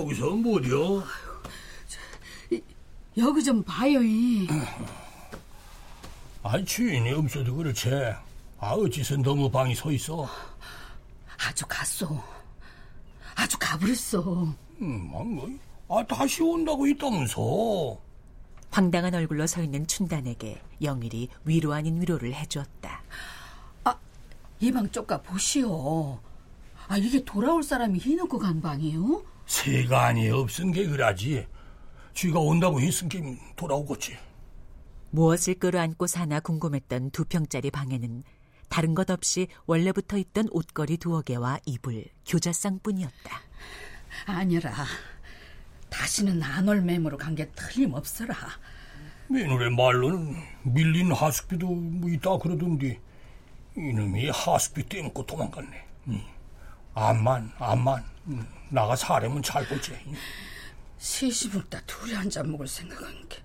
거기서 뭐죠? 여기 좀 봐요, 이. 아, 주인이 없어도 그렇지. 아, 어찌서 너무 방이 서 있어? 아주 갔어. 아주 가버렸어. 음, 아, 뭐, 아, 다시 온다고 있다면서. 황당한 얼굴로 서 있는 춘단에게 영일이 위로 아닌 위로를 해주었다. 이방 쪽가 보시오. 아, 이게 돌아올 사람이 해놓고 간 방이요? 세간이 없은 게 그라지. 쥐가 온다고 게 돌아오겠지. 무엇을 끌어안고 사나 궁금했던 두 평짜리 방에는 다른 것 없이 원래부터 있던 옷걸이 두어 개와 이불, 교자상뿐이었다. 아니라. 다시는 안올 매물로 간 게 틀림없어라. 며느리 말로는 밀린 하숙비도 뭐 있다 그러던데 이놈이 하숙비 떼먹고 도망갔네. 음. 암만 암만 음, 나가 사람은 잘 보지. 시시불다 둘이 앉아 먹을 생각한 게.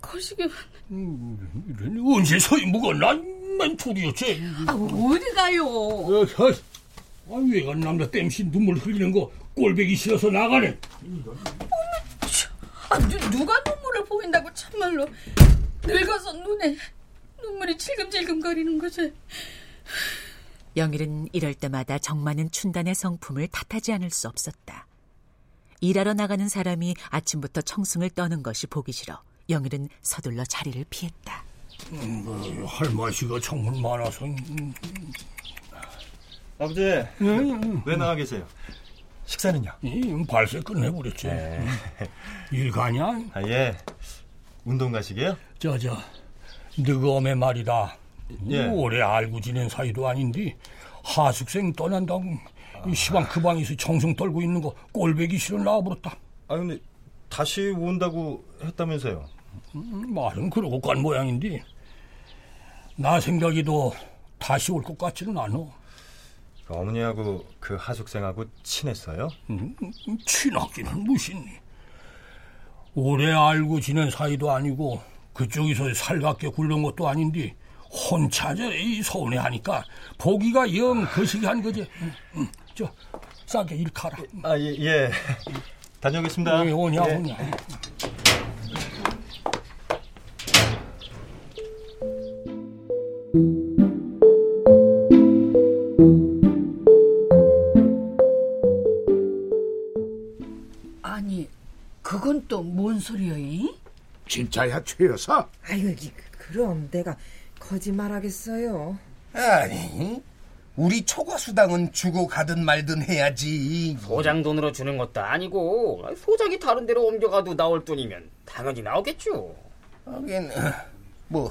거시기 이런 언제 서이 묵었나? 맨 둘이었지. 아, 어디 가요? 어, 저, 아, 외간 남자 땜신 눈물 흘리는 거 꼴배기 싫어서 나가네. 아, 누, 누가 눈물을 보인다고 참말로. 늙어서 눈에 눈물이 질금질금 거리는 거지. 영일은 이럴 때마다 정많은 춘단의 성품을 탓하지 않을 수 없었다. 일하러 나가는 사람이 아침부터 청승을 떠는 것이 보기 싫어 영일은 서둘러 자리를 피했다. 음, 뭐, 할머니가 정말 많아서. 음, 아버지, 음, 왜 나가 계세요? 식사는요? 이 발세 끝내버렸지. 네. 음. 일 가냐? 아, 예. 운동 가시게요? 저, 저, 너검의 말이다. 예. 오래 알고 지낸 사이도 아닌데, 하숙생 떠난다고, 이 시방 그 방에서 정성 떨고 있는 거 꼴배기 싫어 나와버렸다. 아, 근데 다시 온다고 했다면서요? 음, 말은 그러고 간 모양인데, 나 생각에도 다시 올 것 같지는 않아. 그 어머니하고 그 하숙생하고 친했어요? 음, 음, 친하기는 무슨. 오래 알고 지낸 사이도 아니고, 그쪽에서 살갑게 굴른 것도 아닌데, 혼차저 이 서운해 하니까 보기가 영 거시기한 거지. 음, 음, 저 싸게 일 가라. 아, 예, 예. 다녀오겠습니다. 왜 오냐 예. 오냐. 아니, 그건 또 뭔 소리여, 이? 진짜야 최 여사? 아유, 이- 그럼 내가 거짓말하겠어요. 아니, 우리 초과 수당은 주고 가든 말든 해야지. 소장 돈으로 주는 것도 아니고 소장이 다른 데로 옮겨가도 나올 돈이면 당연히 나오겠죠. 하긴 뭐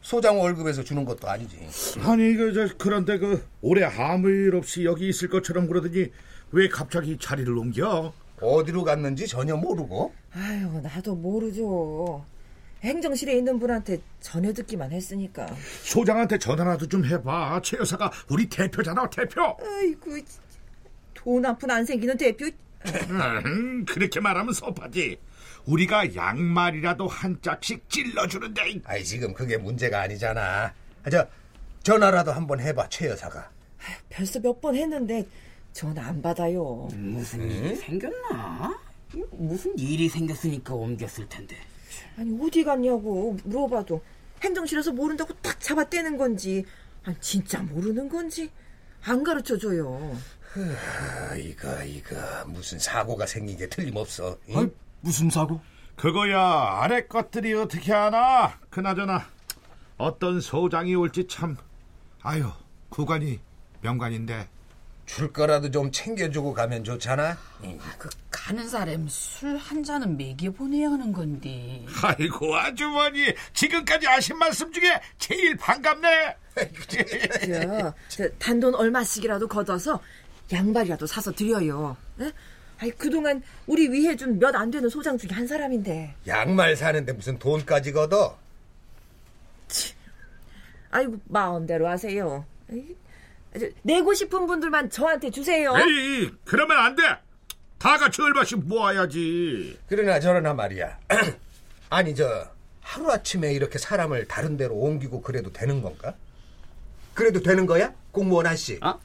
소장 월급에서 주는 것도 아니지. 아니 그 저 그런데 그 올해 아무 일 없이 여기 있을 것처럼 그러더니 왜 갑자기 자리를 옮겨? 어디로 갔는지 전혀 모르고. 아유, 나도 모르죠. 행정실에 있는 분한테 전해 듣기만 했으니까. 소장한테 전화라도 좀 해봐. 최 여사가 우리 대표잖아 대표. 아이고, 돈 한 푼 안 생기는 대표. 음, 그렇게 말하면 섭하지. 우리가 양말이라도 한 짝씩 찔러주는데. 아이 지금 그게 문제가 아니잖아. 아, 저 전화라도 한번 해봐 최 여사가. 벌써 몇 번 했는데 전화 안 받아요. 무슨 일이 생겼나? 무슨 일이 생겼으니까 옮겼을 텐데. 아니, 어디 갔냐고 물어봐도 행정실에서 모른다고 딱 잡아떼는 건지, 아니, 진짜 모르는 건지 안 가르쳐 줘요. 아, 이거 이거 무슨 사고가 생긴 게 틀림없어. 응? 아, 무슨 사고? 그거야 아래 것들이 어떻게 하나? 그나저나 어떤 소장이 올지 참 아유 구관이 명관인데 줄 거라도 좀 챙겨주고 가면 좋잖아. 그 가는 사람 술 한 잔은 먹여 보내야 하는 건데. 아이고 아주머니 지금까지 하신 말씀 중에 제일 반갑네. 저, 저 단돈 얼마씩이라도 걷어서 양발이라도 사서 드려요. 예? 아이 그동안 우리 위해 준 몇 안 되는 소장 중에 한 사람인데. 양말 사는데 무슨 돈까지 걷어? 아이고 마음대로 하세요. 에이, 저, 내고 싶은 분들만 저한테 주세요. 에이 그러면 안 돼. 다 같이 얼마씩 모아야지. 그러나 저러나 말이야. 아니 저 하루아침에 이렇게 사람을 다른 데로 옮기고 그래도 되는 건가? 그래도 되는 거야? 공무원 아씨. 아?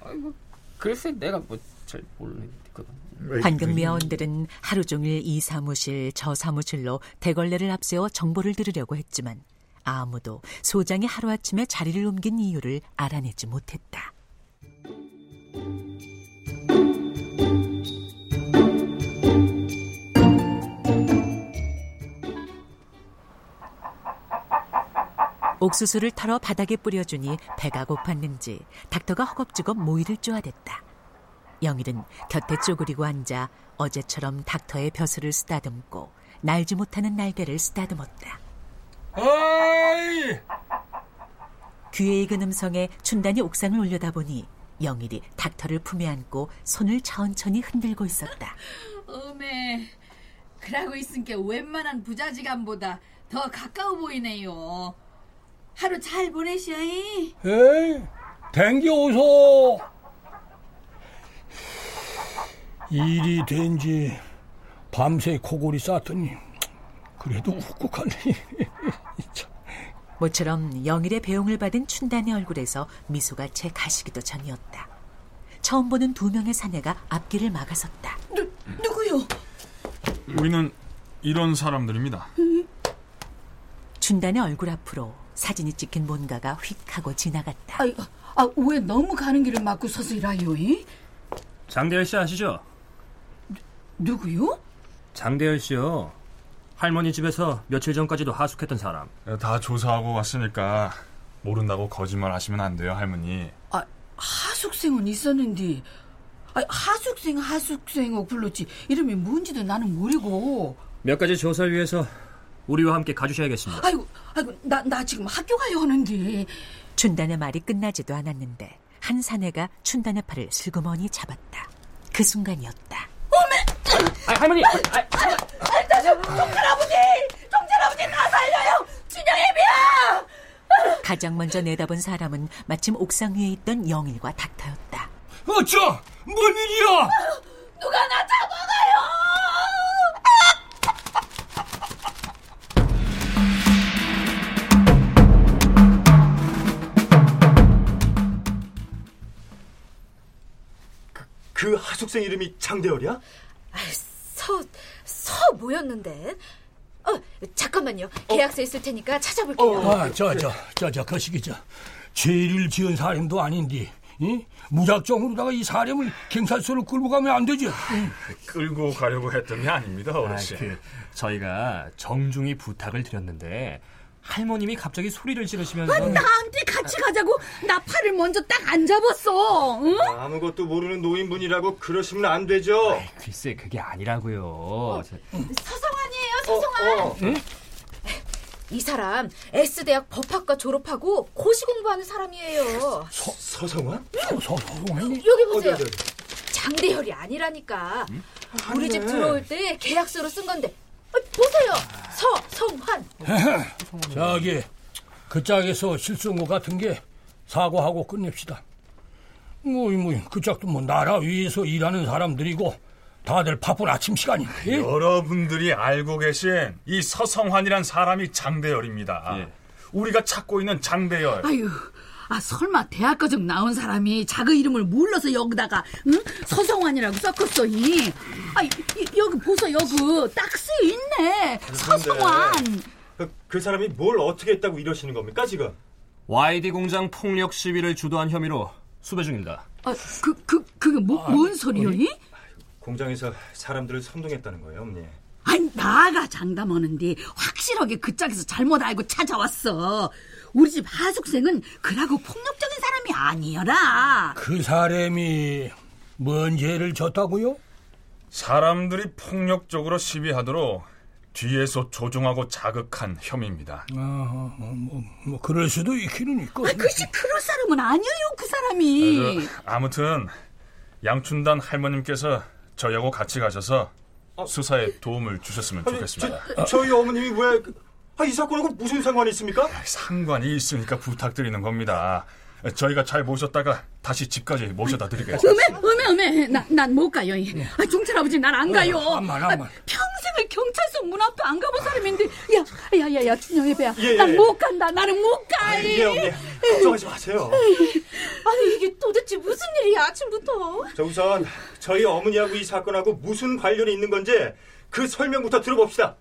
아이고, 글쎄 내가 뭐 잘 모르는데 그건. 환경미화원들은 하루 종일 이 사무실 저 사무실로 대걸레를 앞세워 정보를 들으려고 했지만 아무도 소장이 하루아침에 자리를 옮긴 이유를 알아내지 못했다. 옥수수를 털어 바닥에 뿌려주니 배가 고팠는지 닥터가 허겁지겁 모이를 쪼아댔다. 영일은 곁에 쪼그리고 앉아 어제처럼 닥터의 벼슬을 쓰다듬고 날지 못하는 날개를 쓰다듬었다. 어이! 귀에 익은 음성에 춘단이 옥상을 올려다보니 영일이 닥터를 품에 안고 손을 천천히 흔들고 있었다. 어메, 그러고 있으니까 웬만한 부자지간보다 더 가까워 보이네요. 하루 잘 보내시오이. 에이, 댕겨 오소. 일이 된 지 밤새 코골이 쌌더니 그래도 훅훅하네. 참. 모처럼 영일의 배웅을 받은 춘단의 얼굴에서 미소가 채 가시기도 전이었다. 처음 보는 두 명의 사내가 앞길을 막아섰다. 누, 누구요? 우리는 이런 사람들입니다. 춘단의 얼굴 앞으로 사진이 찍힌 뭔가가 휙 하고 지나갔다. 아이, 아, 왜 너무 가는 길을 막고 서서 일하요이? 장대열 씨 아시죠? 누구요? 장대열 씨요. 할머니 집에서 며칠 전까지도 하숙했던 사람. 다 조사하고 왔으니까 모른다고 거짓말 하시면 안 돼요, 할머니. 아, 하숙생은 있었는데, 아, 하숙생, 하숙생을 불렀지. 이름이 뭔지도 나는 모르고. 몇 가지 조사를 위해서 우리와 함께 가주셔야겠습니다. 아이고, 아이고, 나, 나 지금 학교 가야 하는데. 춘단의 말이 끝나지도 않았는데 한 사내가 춘단의 팔을 슬그머니 잡았다. 그 순간이었다. 아, 할머니! 아, 아, 나 좀, 종철 아버지! 종철 아버지, 나 살려요! 준영애비야! 가장 먼저 내다본 사람은 마침 옥상 위에 있던 영일과 닥터였다. 어쩌! 뭔 일이야! 누가 나 잡아가요! 그 하숙생 이름이 장대열이야? 서, 서 뭐였는데? 어, 잠깐만요. 계약서 있을 테니까 찾아볼게요. 아, 저, 저, 저, 저, 거시기, 저. 죄를 지은 사람도 아닌데, 이? 무작정으로다가 이 사람을 경찰서로 끌고 가면 안 되죠. 끌고 가려고 했던 게 아닙니다, 어르신. 아, 그, 저희가 정중히 부탁을 드렸는데 할머님이 갑자기 소리를 지르시면서 아, 나한테 같이 가자고 나 팔을 먼저 딱 안 잡았어. 응? 아무것도 모르는 노인분이라고 그러시면 안 되죠. 글쎄 그게 아니라고요. 저- 서성환이에요, 서성환. 이 사람 S대학 법학과 졸업하고 고시 공부하는 사람이에요. 서성환? 서성환이? 여기 보세요. 어디, 어디, 장대열이 아니라니까. 우리 집 들어올 때 계약서로 쓴 건데. 어, 보세요. 서 성환. 저기, 그 짝에서 실수한 것 같은 게 사과하고 끝냅시다. 뭐, 뭐, 그 짝도 뭐, 나라 위에서 일하는 사람들이고, 다들 바쁜 아침 시간인데. 여러분들이 알고 계신 이 서성환이란 사람이 장대열입니다. 예. 우리가 찾고 있는 장대열. 아유, 아 설마 대학 과정 나온 사람이 자기 이름을 몰라서 여기다가 응? 서성환이라고 썼겠어 이. 아 이- 이- 여기 보소 여기 딱 쓰여 있네. 서성환. 그, 그 사람이 뭘 어떻게 했다고 이러시는 겁니까 지금? YD 공장 폭력 시위를 주도한 혐의로 수배 중입니다. 아 그 그 그게 뭐, 뭔 소리요 이? 공장에서 사람들을 선동했다는 거예요, 어머니. 아니 나가 장담하는데 확실하게 그 짝에서 잘못 알고 찾아왔어. 우리 집 하숙생은 그라고 폭력적인 사람이 아니여라. 그 사람이 뭔 죄를 졌다고요? 사람들이 폭력적으로 시비하도록 뒤에서 조종하고 자극한 혐의입니다. 아, 뭐, 뭐 그럴 수도 있기는 있고. 아, 글쎄 그럴 사람은 아니에요 그 사람이. 저, 아무튼 양춘단 할머님께서 저희하고 같이 가셔서 수사에 도움을 주셨으면 좋겠습니다. 저, 희 어머님이 왜... 아, 이 사건하고 무슨 상관이 있습니까? 상관이 있으니까 부탁드리는 겁니다. 저희가 잘 모셨다가 다시 집까지 모셔다 드리겠습니다. 음에 음에 음에 나난 못 가요. 아, 종철 아버지 난 안 가요. 한말 한 말. 아, 평생을 경찰서 문 앞에 안 가본 사람인데 야 야 야 야 준영이 배야. 예, 예. 난못 간다. 나는 못 가. 아, 예, 어머니. 걱정하지 마세요. 아니 이게 도대체 무슨 일이야 아침부터? 저 우선 저희 어머니하고 이 사건하고 무슨 관련이 있는 건지 그 설명부터 들어봅시다.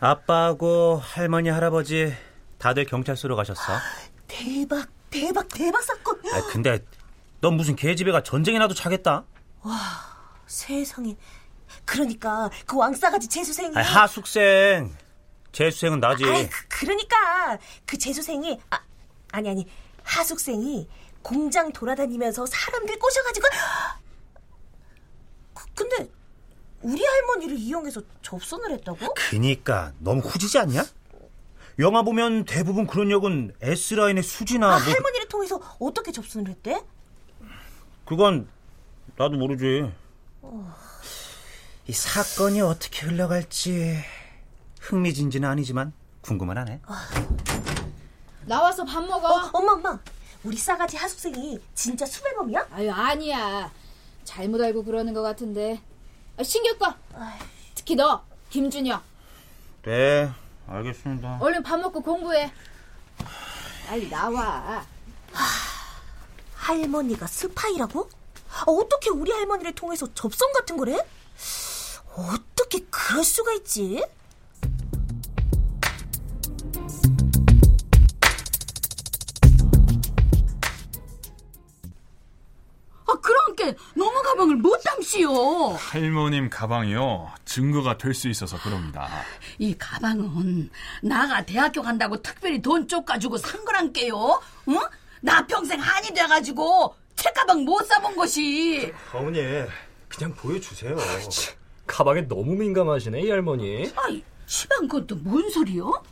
아빠하고 할머니, 할아버지 다들 경찰서로 가셨어. 대박, 대박, 대박 사건. 아, 근데 넌 무슨 개집애가 전쟁이 나도 차겠다. 와, 세상에. 그러니까 그 왕싸가지 재수생이. 아, 하숙생. 재수생은 나지. 아이, 그, 그러니까 그 재수생이 아, 아니 아니 하숙생이 공장 돌아다니면서 사람들 꼬셔가지고. 그, 근데 우리 할머니를 이용해서 접선을 했다고? 그니까 너무 후지지 않냐? 영화 보면 대부분 그런 역은 S라인의 수지나 아, 뭐 할머니를 통해서 어떻게 접선을 했대? 그건 나도 모르지. 어. 이 사건이 어떻게 흘러갈지 흥미진진은 아니지만 궁금은 하네. 나와서 밥 먹어. 어, 엄마 엄마 우리 싸가지 하숙생이 진짜 수배범이야? 아유 아니야. 잘못 알고 그러는 것 같은데. 아, 신경 꺼. 특히 너 김준혁. 네, 알겠습니다. 얼른 밥 먹고 공부해. 빨리 나와. 할머니가 스파이라고? 아, 어떻게 우리 할머니를 통해서 접선 같은 거래? 어떻게 그럴 수가 있지? 가방을 못 담시오. 할머님 가방이요 증거가 될 수 있어서 그럽니다. 이 가방은 나가 대학교 간다고 특별히 돈 쪼가지고 산 거란게요. 응? 나 평생 한이 돼가지고 책가방 못 사본 것이. 어머니, 그냥 보여주세요. 가방에 너무 민감하시네 이 할머니. 아이 집안 것도 뭔 소리요?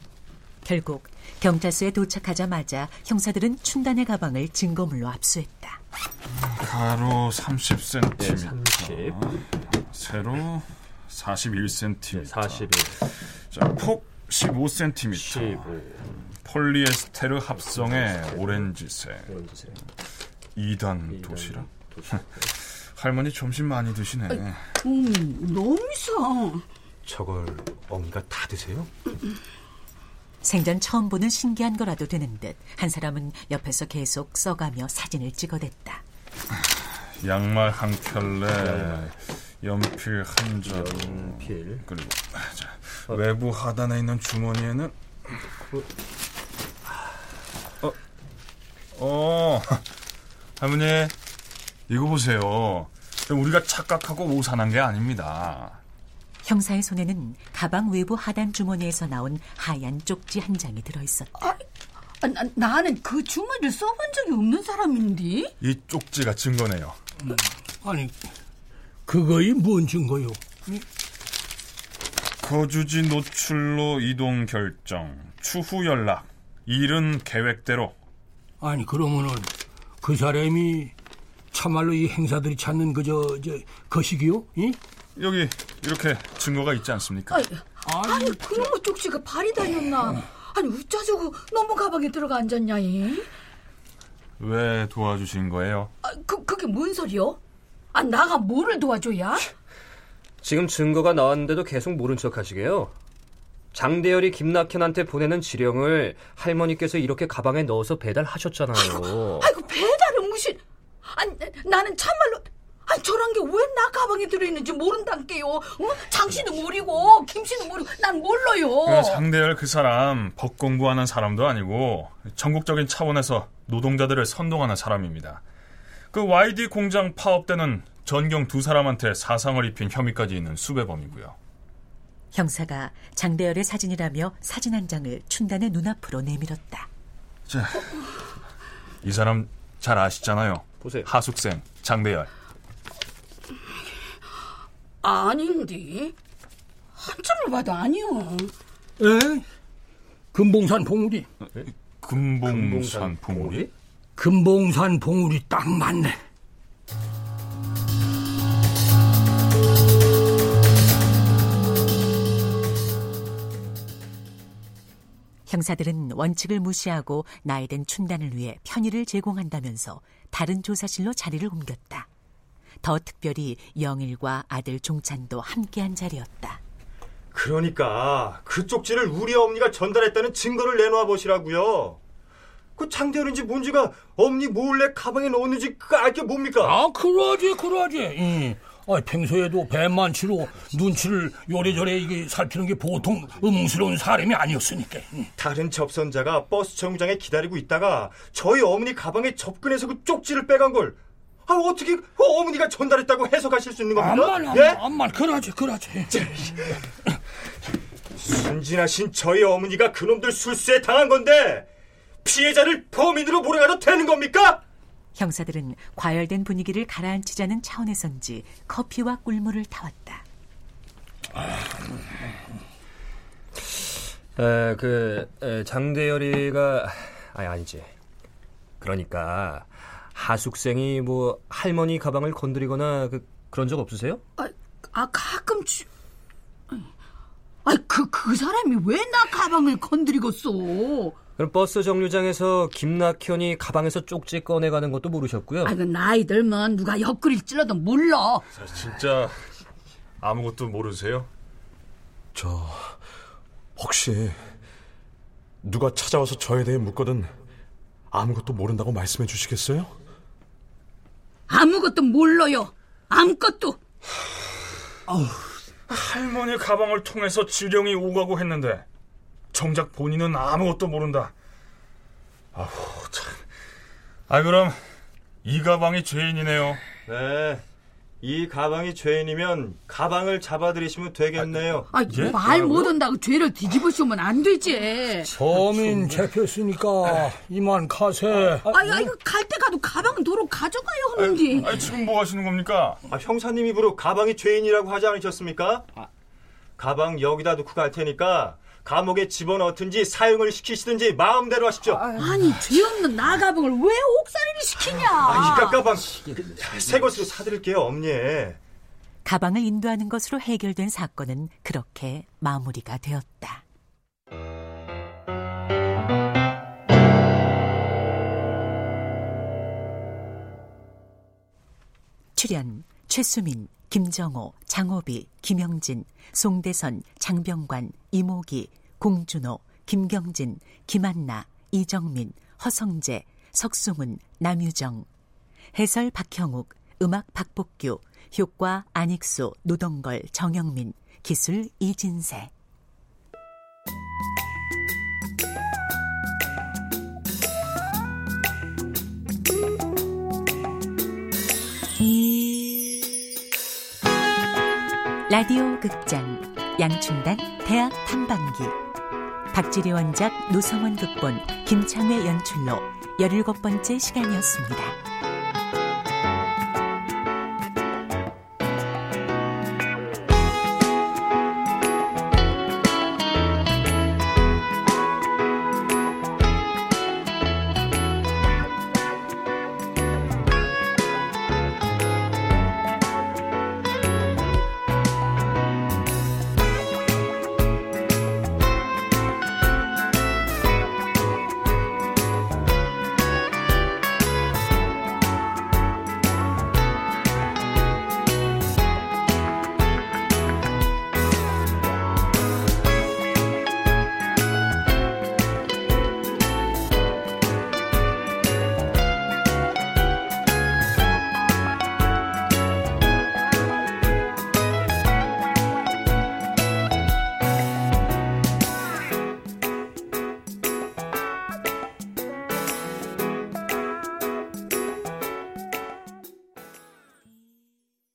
결국 경찰서에 도착하자마자 형사들은 춘단의 가방을 증거물로 압수했다. 가로 30cm, 30. 세로 41cm, 41. 자, 폭 15cm, 15. 폴리에스테르 합성의 오렌지색, 오렌지색. 2단 도시락. 할머니 점심 많이 드시네. 음 너무 이상. 저걸 어머니가 다 드세요? 생전 처음 보는 신기한 거라도 되는 듯 한 사람은 옆에서 계속 써가며 사진을 찍어댔다. 양말 한 켤레, 연필 한 점, 연필. 그리고 자, 외부 하단에 있는 주머니에는 어, 어, 할머니 이거 보세요. 우리가 착각하고 오산한 게 아닙니다. 형사의 손에는 가방 외부 하단 주머니에서 나온 하얀 쪽지 한 장이 들어있었다. 아, 나, 나는 그 주머니를 써본 적이 없는 사람인데. 이 쪽지가 증거네요. 아니, 그거이 뭔 증거요? 거주지 노출로 이동 결정, 추후 연락, 일은 계획대로. 아니, 그러면은 그 사람이 참말로 이 행사들이 찾는 그저 저 거시기요? 이? 여기 이렇게 증거가 있지 않습니까? 아니, 아니 그런 거 쪽지가 발이 달렸나? 아니 어쩌자고 너무 가방에 들어가 앉았냐? 이? 왜 도와주신 거예요? 아, 그 그게 뭔 소리요? 아 나가 뭐를 도와줘야? 지금 증거가 나왔는데도 계속 모른 척 하시게요. 장대열이 김낙현한테 보내는 지령을 할머니께서 이렇게 가방에 넣어서 배달하셨잖아요. 아이고 배달은 무슨? 아니 나는 참말로 아니 저런 게 왜 나 가방에 들어있는지 모른단게요. 어? 장씨도 모르고 김씨도 모르고 난 몰라요. 그 장대열 그 사람 법 공부하는 사람도 아니고 전국적인 차원에서 노동자들을 선동하는 사람입니다. 그 YD 공장 파업 때는 전경 두 사람한테 사상을 입힌 혐의까지 있는 수배범이고요. 형사가 장대열의 사진이라며 사진 한 장을 춘단의 눈앞으로 내밀었다. 자, 이 사람 잘 아시잖아요. 보세요. 하숙생 장대열. 아닌데 한참을 봐도 아니요. 에? 금봉산 봉우리. 금봉산 봉우리? 금봉산 봉우리 딱 맞네. 형사들은 원칙을 무시하고 나이든 춘단을 위해 편의를 제공한다면서 다른 조사실로 자리를 옮겼다. 더 특별히 영일과 아들 종찬도 함께한 자리였다. 그러니까 그 쪽지를 우리 어머니가 전달했다는 증거를 내놓아 보시라고요. 그 장대현인지 뭔지가 어머니 몰래 가방에 넣었는지 그 알게 뭡니까? 아, 그러지, 그러지. 응. 아, 평소에도 배만치로 눈치를 요래저래 이게 살피는 게 보통 음스러운 사람이 아니었으니까. 응. 다른 접선자가 버스 정류장에 기다리고 있다가 저희 어머니 가방에 접근해서 그 쪽지를 빼간 걸 아, 어떻게 그 어머니가 전달했다고 해석하실 수 있는 겁니까? 암만, 예? 암만, 암만, 그러지, 그러지. 순진하신 저희 어머니가 그놈들 술수에 당한 건데 피해자를 범인으로 몰아가도 되는 겁니까? 형사들은 과열된 분위기를 가라앉히자는 차원에선지 커피와 꿀물을 타왔다. 에, 그 에, 장대열이가 아니 아니지. 그러니까 하숙생이 뭐 할머니 가방을 건드리거나 그, 그런 적 없으세요? 아, 아 가끔 주... 아, 그, 그 사람이 왜 나 가방을 건드리겠어? 그럼 버스 정류장에서 김낙현이 가방에서 쪽지 꺼내가는 것도 모르셨고요. 아, 그 나이 들면 누가 옆구리를 찔러도 몰라. 진짜 아무것도 모르세요? 저 혹시 누가 찾아와서 저에 대해 묻거든 아무것도 모른다고 말씀해 주시겠어요? 아무것도 몰라요. 아무것도. 할머니 가방을 통해서 지령이 오가고 했는데 정작 본인은 아무것도 모른다. 아우 참. 아 그럼 이 가방이 죄인이네요. 네. 이 가방이 죄인이면 가방을 잡아들이시면 되겠네요. 아, 말 못한다고 죄를 뒤집어 씌우면 안 되지. 범인 잡혔으니까 이만 가세. 아, 야, 이거 갈 때 가도 가방은 도로 가져가요, 하는지. 아 지금 뭐 하시는 겁니까? 아, 형사님 입으로 가방이 죄인이라고 하지 않으셨습니까? 가방 여기다 놓고 갈 테니까 감옥에 집어넣든지 사용을 시키시든지 마음대로 하십시오. 아니, 죄 없는 나 가방을 왜 옥살이를 시키냐? 아, 이 가방 새 것으로 사드릴게요, 엄니. 가방을 인도하는 것으로 해결된 사건은 그렇게 마무리가 되었다. 출연 최수민, 김정호, 장호비, 김영진, 송대선, 장병관, 이모기, 공준호, 김경진, 김한나, 이정민, 허성재, 석승훈, 남유정. 해설 박형욱, 음악 박복규, 효과 안익수, 노동걸, 정영민, 기술 이진세. 라디오 극장 양춘단 대학 탐방기 박지리 원작 노성원 극본 김창회 연출로 17번째 시간이었습니다.